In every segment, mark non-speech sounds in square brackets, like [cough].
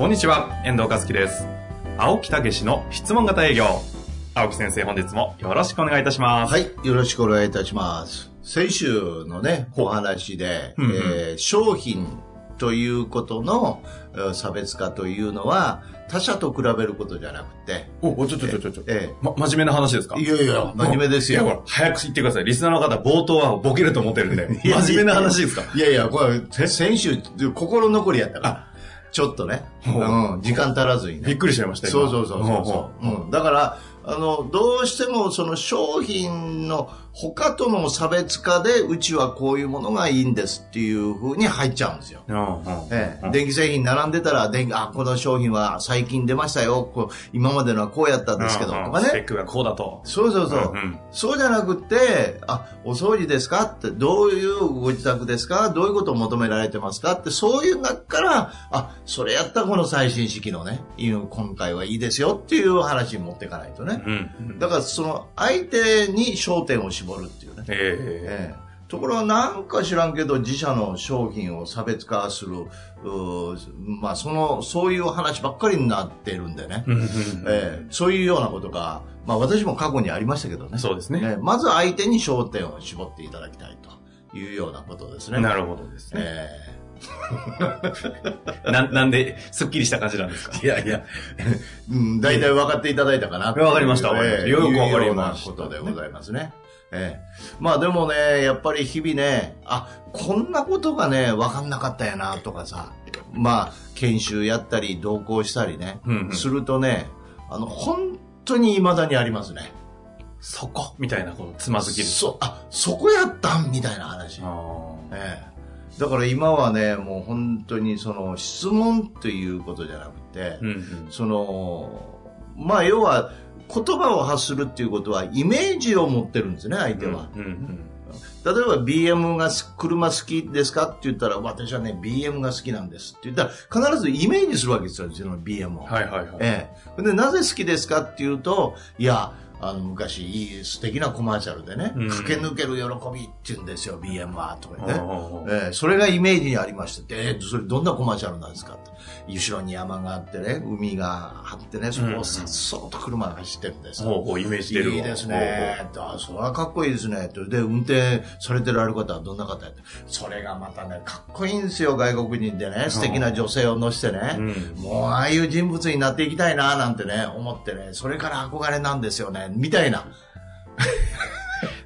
こんにちは、遠藤和樹です。青木武の質問型営業。青木先生、本日もよろしくお願いいたします。はい、よろしくお願いいたします。先週のね、お話で、うんうんえー商品ということのえー差別化というのは、他社と比べることじゃなくて、お、おちょちょちょちょちょ。えま、真面目な話ですか？いやいや、真面目ですいや、ほよ。ら、早く言ってください。リスナーの方、冒頭はボケると思ってるんで。真面目な話ですか？いやいや、これ、せ先週、心残りやったから。ちょっとね、ほう。うん、時間足らずにね。びっくりしちゃいました今。そうそうそうそう、うん。だから、あの、どうしてもその商品の他との差別化で、うちはこういうものがいいんですっていう風に入っちゃうんですよ。ええ、電気製品並んでたら、電気、あ、この商品は最近出ましたよ。こう今までのはこうやったんですけど、とかね。スペックがこうだと。そうそうそう。うんうんそうじゃなくて、あ、お掃除ですか？って、どういうご自宅ですかどういうことを求められてますか？って、そういう中から、あ、それやったらこの最新式のね、今回はいいですよっていう話に持っていかないとね。うん。だからその相手に焦点を絞るっていうね。えええところがなんか知らんけど自社の商品を差別化する、まあその、そういう話ばっかりになってるんでね。えうんうんうんええそういうようなことが、まあ私も過去にありましたけどね。そうですね。ねまず相手に焦点を絞っていただきたいというようなことですね。なるほどですね。え [laughs] な、なんで、すっきりした感じなんですか？えいやいや、うん、大体分かっていただいたかな。わかりましたええよくわかりましたいうようなことでございますね。ええまあでもね、やっぱり日々ね、あ、こんなことがね、分かんなかったやなとかさ、まあ、研修やったり、同行したりね、うんうんするとね、あの、本当に未だにありますね。そこ？みたいな、このつまずきです。そ、あ、そこやったん？みたいな話。あええだから今はね、もう本当にその質問ということじゃなくて、ーうんうん。その、まあ要は言葉を発するっていうことはイメージを持ってるんですね、相手は。うんうん例えば BM がす車好きですかって言ったら、私はね、BM が好きなんですって言ったら、必ずイメージするわけですよ、その BM を。はいはいはい。ええ。で、なぜ好きですかっていうと、いや、あの、昔、いい素敵なコマーシャルでね、うん駆け抜ける喜びって言うんですよ、BM は、とかね。ええそれがイメージにありまして、えーそれどんなコマーシャルなんですかと後ろに山があってね、海があってね、そこをさっそうと車が走ってるんですよ。ほうほう、イメージいいですね。あそれはかっこいいですね。で、運転されてられる方はどんな方や。それがまたね、かっこいいんですよ、外国人でね。素敵な女性を乗せてね。うんもう、ああいう人物になっていきたいな、なんてね、思ってね。それから憧れなんですよね、みたいな。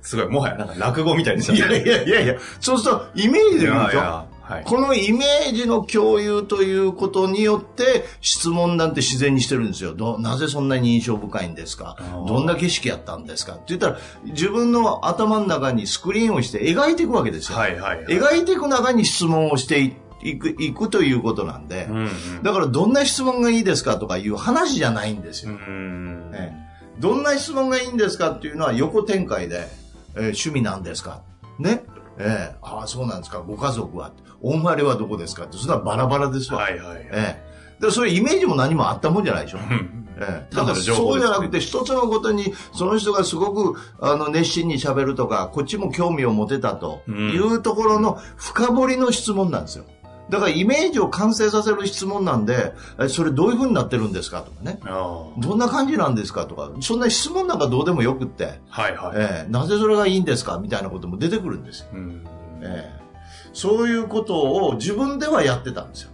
すごい、もはやなんか落語みたいにしいやいやいやいや、そうすると、イメージで見るでしょはい。このイメージの共有ということによって、質問なんて自然にしてるんですよ。どなぜそんなに印象深いんですか？ーどんな景色やったんですか？って言ったら、自分の頭の中にスクリーンをして描いていくわけですよ。はいはいはい。描いていく中に質問をしていいくいくということなんで、うんうん。だからどんな質問がいいですかとかいう話じゃないんですうよ。ん。ええどんな質問がいいんですかっていうのは横展開で、えー趣味なんですか？ね？ええああ、そうなんですか。ご家族はお生まれはどこですかって、そんなバラバラですわ。はいはいはい。ええで、そういうイメージも何もあったもんじゃないでしょ？うんええだそうじゃなくて、一つのことに、その人がすごく、あの、熱心に喋るとか、こっちも興味を持てたというところの深掘りの質問なんですよ。だからイメージを完成させる質問なんで、えそれどういう風になってるんですか？とかね。あどんな感じなんですか？とか、そんな質問なんかどうでもよくって、あ。はいはい。ええなぜそれがいいんですか？みたいなことも出てくるんですよ。うんええそういうことを自分ではやってたんですよ。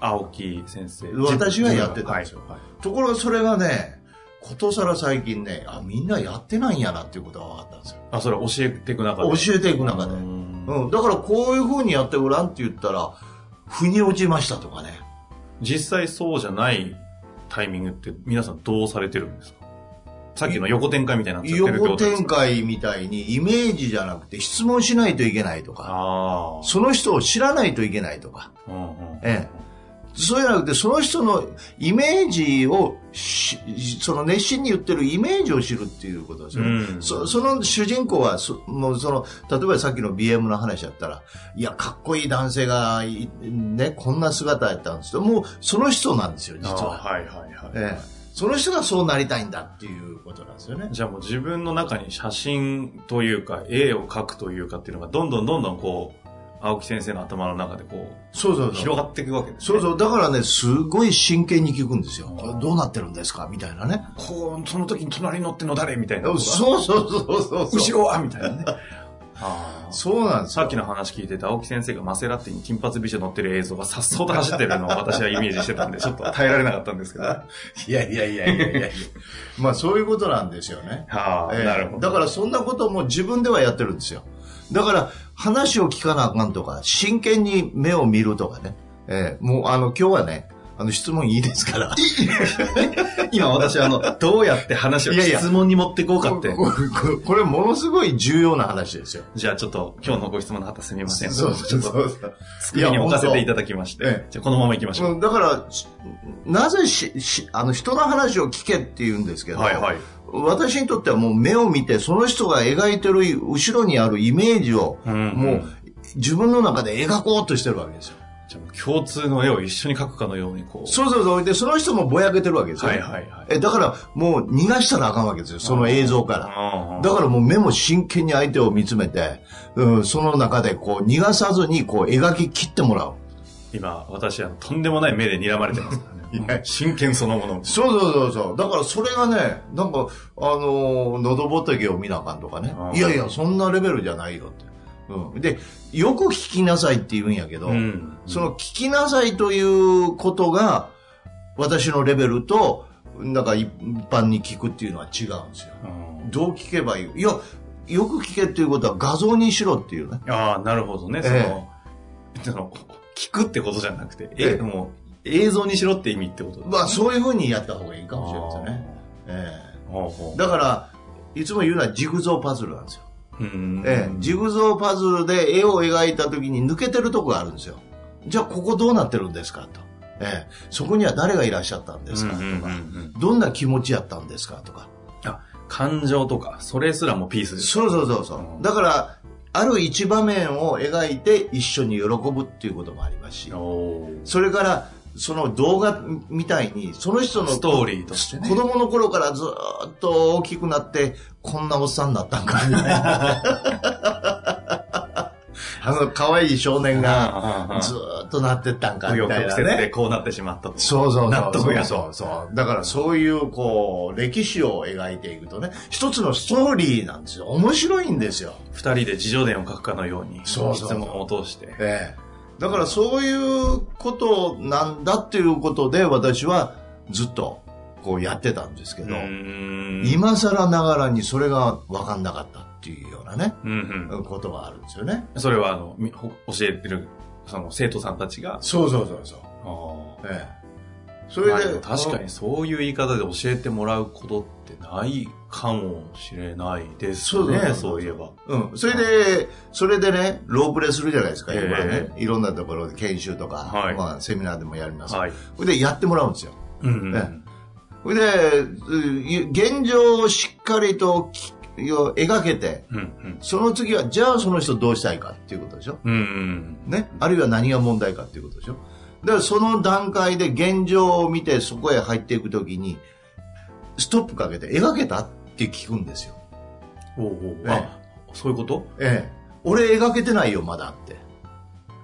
青木先生。私はやってたんですよはいはいところがそれがね、ことさら最近ね、あ、みんなやってないんやなっていうことが分かったんですよ。あ、それ教えていく中で。教えていく中で。うんうん。だからこういう風にやってごらんって言ったら、腑に落ちましたとかね。実際そうじゃないタイミングって皆さんどうされてるんですか？さっきの横展開みたいにな横展か開みたいにイメージじゃなくて質問しないといけないとか。その人を知らないといけないとか、うんうんええ。そうじゃなくて、その人のイメージをし、その熱心に言ってるイメージを知るっていうことですよね。うんそその主人公はそ、もうその、例えばさっきの BM の話だったら、いや、かっこいい男性がい、ね、こんな姿やったんですよ。もう、その人なんですよ、実は。あはいはいはい。ええその人がそうなりたいんだっていうことなんですよね。じゃあもう自分の中に写真というか、絵を描くというかっていうのが、どんどんどんどんこう、青木先生の頭の中でこう、そうそうそう。広がっていくわけですね。そうそう。だからね、すごい真剣に聞くんですよ。これどうなってるんですか？みたいなね。こう、その時に隣に乗ってんの誰みたいな。そうそうそうそう。後ろはみたいなね。あ [laughs] あそうなんですよ。さっきの話聞いてて、青木先生がマセラティに金髪美女乗ってる映像がさっそうと走ってるのを私はイメージしてたんで、[laughs] ちょっと耐えられなかったんですけど。はいやいやいやいやいやいや。まあそういうことなんですよね。[laughs] あ、ええなるほど。だからそんなことも自分ではやってるんですよ。だから話を聞かなあかんとか、真剣に目を見るとかね。ええもうあの今日はね、あの質問いいですから。[laughs] 今私あの、どうやって話を質問に持ってこうかって。これこれものすごい重要な話ですよ。じゃあちょっと今日のご質問の方すみません。そうちょっとそうそう。机に置かせていただきまして。じゃあこのまま行きましょう。うんだから、しなぜし、し、あの、人の話を聞けって言うんですけど、はいはい。私にとってはもう目を見て、その人が描いてる後ろにあるイメージを、うんもう自分の中で描こうとしてるわけですよ。じゃ共通の絵を一緒に描くかのようにこう。そうそうそう。で、その人もぼやけてるわけですよ。はいはいはい。え、だからもう逃がしたらあかんわけですよ、その映像から。あだからもう目も真剣に相手を見つめて、うん、その中でこう逃がさずにこう描き切ってもらう。今、私はとんでもない目で睨まれてますからね。[laughs] 真剣そのもの。そうそうそうそう。だからそれがね、なんか、あのー喉仏を見なあかんとかねいやいや、そんなレベルじゃないよって。うん。で、よく聞きなさいって言うんやけど、うんその聞きなさいということが、私のレベルと、なんか一般に聞くっていうのは違うんですよ。うんどう聞けばいい？いや、よく聞けっていうことは画像にしろっていうね。ああ、なるほどね。そえの、その、聞くってことじゃなくて、えええ、もう、映像にしろって意味ってことまあ、そういうふうにやった方がいいかもしれないですよね。えほうほえだから、いつも言うのはジグゾーパズルなんですよ。ええ、ジグゾーパズルで絵を描いた時に抜けてるとこがあるんですよ。じゃあここどうなってるんですかと。ええ、そこには誰がいらっしゃったんですかとか、うんうんうんうんどんな気持ちやったんですかとか。あ、感情とか、それすらもピースです。そうそうそうそう。うんだから、ある一場面を描いて一緒に喜ぶっていうこともありますし、それから、その動画みたいに、その人のストーリーとしてね子供の頃からずーっと大きくなって、こんなおっさんになったんかみたいな。[laughs] あの、可愛い少年がずーっとなってったんかみたいなね。こうなってしまったと。そうそうそう。納得やとそうそう。だからそういう、こう、歴史を描いていくとね、一つのストーリーなんですよ。面白いんですよ。二人で自叙伝を書くかのように、そうそうそう質問を通して。ええ。だからそういうことなんだっていうことで私はずっとこうやってたんですけど、ん今更ながらにそれが分かんなかったっていうようなね、うんうん。ことがあるんですよね。それは、あの、教えてる、その生徒さんたちが、そうそうそうそう。あええ。それで、確かにそういう言い方で教えてもらうことってないかもしれないですね、そうだねそういえば。うん。それで、それでね、ロープレするじゃないですか、ええ今ね。いろんなところで研修とか、はいまあ、セミナーでもやります。はい。それでやってもらうんですよ。うんうんえそれで、う現状をしっかりとき描けて、うんうん。その次は、じゃあその人どうしたいかっていうことでしょうんうん。ね。あるいは何が問題かっていうことでしょだからその段階で現状を見てそこへ入っていくときに、ストップかけて描けたって聞くんですよ。おうおうえあ、そういうこと？ええ。俺描けてないよ、まだって。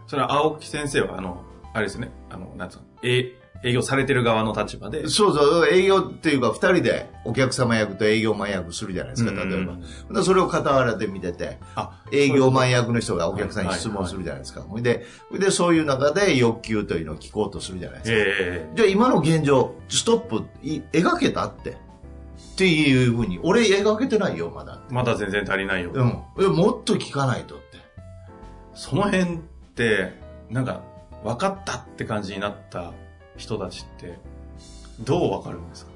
それは青木先生は、あの、あれですね、あの、なんつうの、え営業されてる側の立場で、そうそう、営業っていうか、二人でお客様役と営業マン役するじゃないですか、例えば。うんだからそれを傍らで見てて、あ、営業マン役の人がお客さんに質問するじゃないですか。ほいで、で、そういう中で欲求というのを聞こうとするじゃないですか。えじゃあ今の現状、ストップ、い描けたって。っていうふうに、俺描けてないよ、まだ。えまだ全然足りないよ。うん。えもっと聞かないとって。その辺って、なんか、分かったって感じになった人たちって、どう分かるんですか？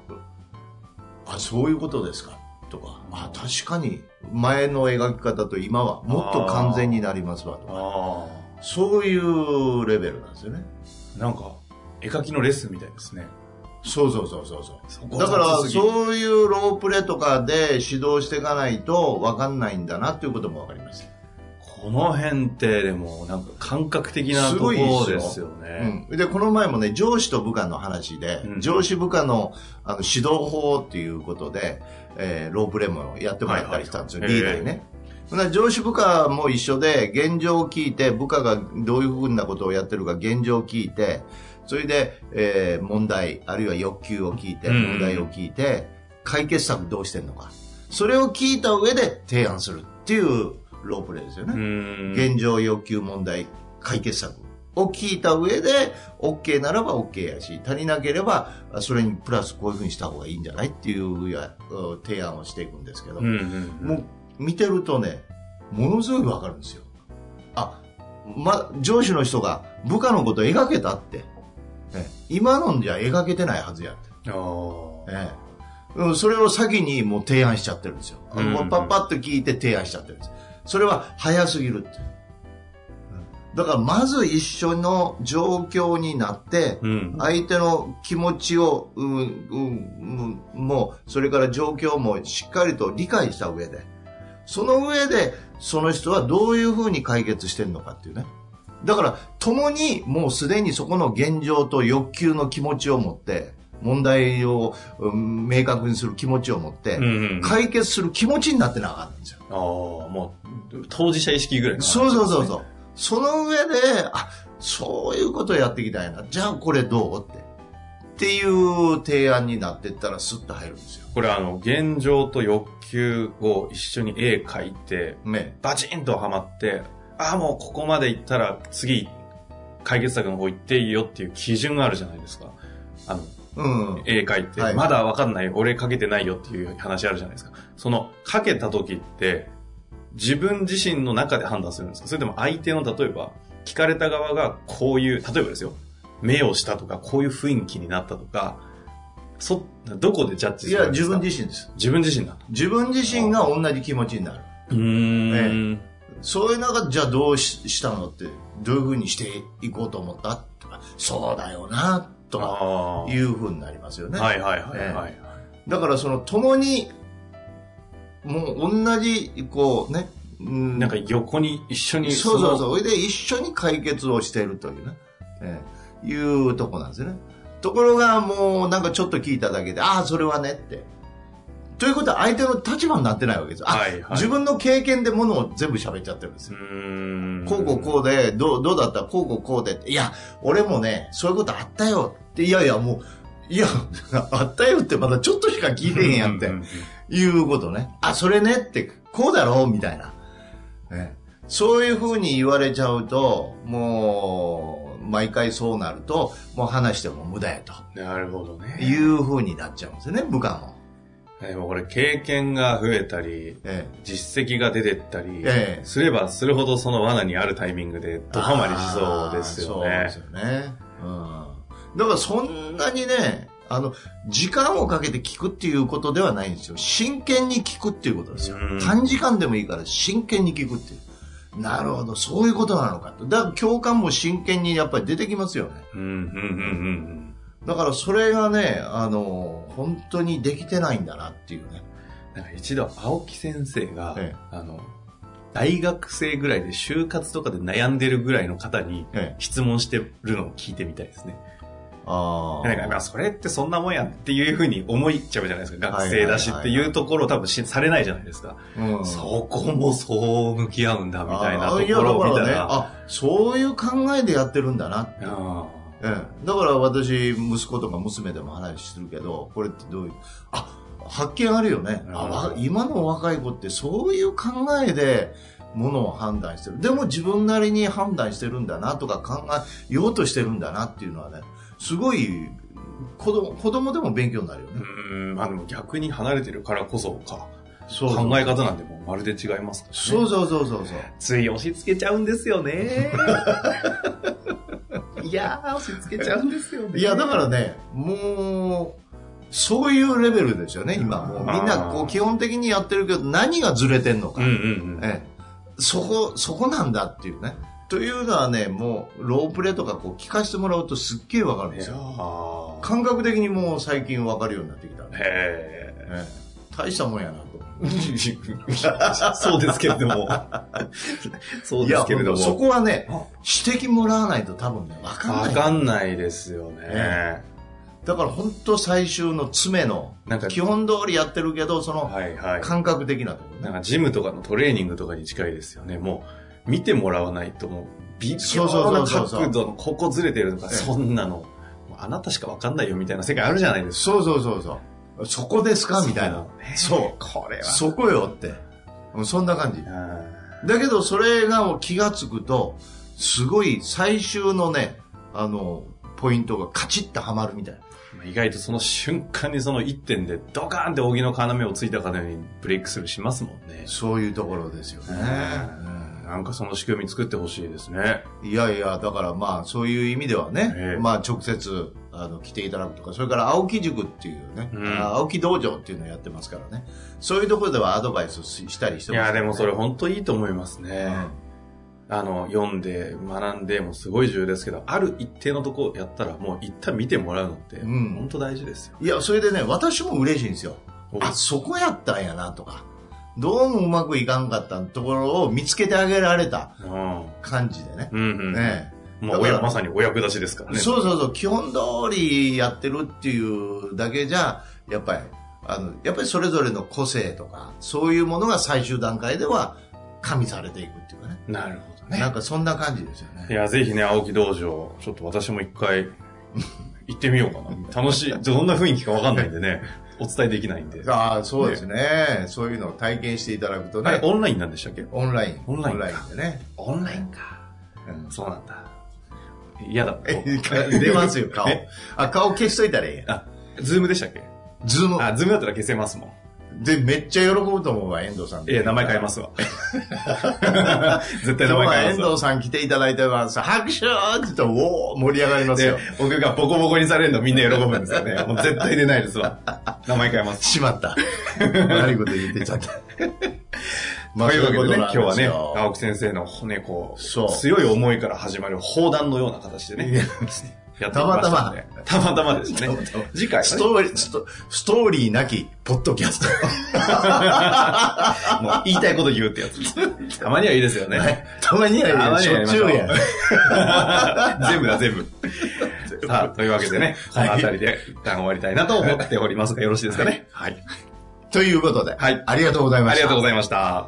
あ、そういうことですか？とか。あ、確かに、前の描き方と今はもっと完全になりますわ。とか。あそういうレベルなんですよね。あ。なんか、絵描きのレッスンみたいですね。そうそうそうそうそ。そうこだから、そういうロープレとかで指導していかないと分かんないんだなっていうことも分かります。この辺ってでもなんか感覚的なすとこごいですよろですよね。うん、で、この前もね、上司と部下の話で、うん上司部下のあの指導法っていうことで、えーロープレもやってもらったりしたんですよ、はいはいリーダーにね。上司部下も一緒で、現状を聞いて、部下がどういうふうなことをやってるか現状を聞いて、それで、えー問題、あるいは欲求を聞いて、うん問題を聞いて、解決策どうしてんのか。それを聞いた上で提案するっていうロープレですよね。うん。現状要求問題解決策を聞いた上で OK ならば OK やし足りなければそれにプラスこういうふうにした方がいいんじゃないっていうやうん提案をしていくんですけど、うんうんもう見てるとねものすごいわかるんですよあ、ま、上司の人が部下のこと描けたって、え今のんじゃ描けてないはずやってそれを先にもう提案しちゃってるんですよ。あのうんパッパッと聞いて提案しちゃってるんです。それは早すぎるって。だからまず一緒の状況になって、うん。相手の気持ちを、うん、うん、うんもう、それから状況もしっかりと理解した上で、その上で、その人はどういうふうに解決してるのかっていうね。だから、共にもうすでにそこの現状と欲求の気持ちを持って、問題を、うん明確にする気持ちを持って、うんうん解決する気持ちになってなあかったんですよ。ああ、もう、当事者意識ぐらいの話そうそうそうそう。その上で、あ、そういうことをやっていきたいな。じゃあこれどうって。っていう提案になってったらスッと入るんですよ。これあの、現状と欲求を一緒に絵描いて、ね。バチンとはまって、ああ、もうここまで行ったら次、解決策の方行っていいよっていう基準があるじゃないですか。あの、うん。絵描いて、はいまだわかんない、俺描けてないよっていう話あるじゃないですか。その、描けた時って、自分自身の中で判断するんですか？それとも相手の、例えば、聞かれた側がこういう、例えばですよ、目をしたとか、こういう雰囲気になったとか、そ、どこでジャッジいや、自するんですか？分自身です。自分自身だ。自分自身が同じ気持ちになる。うーん。そういう中で、じゃあどうししたのって、どういうふうにしていこうと思った？とか、そうだよな、と。いうふうになりますよね。はいはいはいはい。だからその、共に、もう同じ、こうね、うんなんか横に一緒にう。そうそうそう。それで一緒に解決をしているというね、ええいうとこなんですよね。ところがもうなんかちょっと聞いただけで、ああ、それはねって。ということは相手の立場になってないわけです。あ、はいはい自分の経験でものを全部喋っちゃってるんですうよ。ーん。こうこうこうで、どう、どうだった？こうこうこうで。いや、俺もね、そういうことあったよいやいや、もう、いや、[laughs] あったよってまだちょっとしか聞いてへんやんってう。んいうことね。あ、それねって、こうだろうみたいな。ねそういうふうに言われちゃうと、もう、毎回そうなると、もう話しても無駄やと。なるほどね。いうふうになっちゃうんですよね、部下も。でもこれ経験が増えたり、え実績が出てったり、ええすればするほどその罠にあるタイミングでドハマりしそうですよねそうです。よね。うん。だからそんなにね、あの、時間をかけて聞くっていうことではないんですよ。真剣に聞くっていうことですようん。短時間でもいいから真剣に聞くっていう。なるほど、そういうことなのかと。だから共感も真剣にやっぱり出てきますよね。うん、うん、うん、うんだからそれがね、あの、本当にできてないんだなっていうね。なんか一度青木先生が、えあの、大学生ぐらいで就活とかで悩んでるぐらいの方にええ。質問してるのを聞いてみたいですね。あなんか、まあ、それってそんなもんやんっていうふうに思いちゃうじゃないですか。学生だしっていうところを多分しされないじゃないですか。うんそこもそう向き合うんだみたいなところを見ただからね、ら。あ、そういう考えでやってるんだなって。あええ、だから私、息子とか娘でも話するけど、これってどういう、あ、発見あるよね。あ今の若い子ってそういう考えで、ものを判断してる。でも自分なりに判断してるんだなとか考えようとしてるんだなっていうのはね、すごい、子供、子供でも勉強になるようね。ーん、まあでも逆に離れてるからこそか。そう考え方なんてもうまるで違いますからね。そうそうそうそうそう。つい押し付けちゃうんですよね。[laughs] いやー、押し付けちゃうんですよね。いや、だからね、もう、そういうレベルですよね、今。もうみんなこう基本的にやってるけど、何がずれてんのか。うんうんうん。ええ、そこ、そこなんだっていうね。というのはね、もう、ロープレとかこう聞かせてもらうとすっげえわかるんですよ。あ感覚的にもう最近わかるようになってきたんで。へえ。ええ大したもんやなと。[laughs] そうですけれども。そうですけれども。そこはねあ、指摘もらわないと多分ね、わかんない。わかんないですよね。えだから本当最終の詰めのなんか、基本通りやってるけど、そのはいはい。感覚的なところね。なんかジムとかのトレーニングとかに近いですよね。もう、見てもらわないともう、微妙そうそうな角度のここずれてるとか、ええそんなの、あなたしかわかんないよみたいな世界あるじゃないですか。そうそうそうそう。そこですか？みたいな。そう。これは。そこよって。そんな感じ。うんだけど、それが気がつくと、すごい最終のね、あの、ポイントがカチッとはまるみたいな。意外とその瞬間にその一点でドカーンって扇の要をついたかのようにブレイクスルーしますもんね。そういうところですよね。なんかその仕組み作ってほしいですね。いやいや、だからまあ、そういう意味ではね、ええまあ、直接、あの、来ていただくとか、それから青木塾っていうね、うんあ青木道場っていうのをやってますからね、そういうところではアドバイスししたりしてます、いや、でもそれ本当いいと思いますね。あの、読んで、学んでもすごい重要ですけど、ある一定のとこやったらもう一旦見てもらうのって、うん本当大事ですよ。いや、それでね、私も嬉しいんですよ。おあ、そこやったんやなとか、どうもうまくいかんかったところを見つけてあげられたうん。感じでね。うんうん。ねまあ、まさにお役立ちですからね。そうそうそう、基本通りやってるっていうだけじゃ、やっぱり、あの、やっぱりそれぞれの個性とか、そういうものが最終段階では加味されていくっていうかね。なるほどね。なんかそんな感じですよね。いや、ぜひね、青木道場、ちょっと私も一回、[laughs] 行ってみようかな。楽しい。どんな雰囲気かわかんないんでね、お伝えできないんで。ああ、そうですねそういうのを体験していただくとね、オンラインなんでしたっけ？オンライン。オンラインかでね。オンラインか。うんそうなんだ。嫌だ。え出ますよ、顔 [laughs] え？あ、顔消しといたらいいやん。あ、ズームでしたっけ？ズーム。あ、ズームだったら消せますもん。で、めっちゃ喜ぶと思うわ、遠藤さん。いや、名前変えますわ。[laughs] 絶対名前変えますわ。遠藤さん来ていただいてます。拍手って言ったら、おお盛り上がりますでよ。、僕がボコボコにされるのみんな喜ぶんですよね。[laughs] もう絶対出ないですわ。名前変えます。しまった。悪いこと言ってちゃった。[laughs] まというわけでね、今日はね、青青木先生のね、こう強い思いから始まる砲弾のような形でね、やってきましたんで。たまたまですねたまたま。次回はねストーリー、ストストーリーなき、ポッドキャスト。[laughs] もう言いたいこと言うってやつ。[laughs] たまにはいいですよね。たまにたまはしょにはやりましょうっちゅうや [laughs] ん。全部だ、全部。さあ、というわけでね、このあたりで一旦終わりたいなと思っておりますが、よろしいですかね？はい。ということで、はいありがとうございました。ありがとうございました。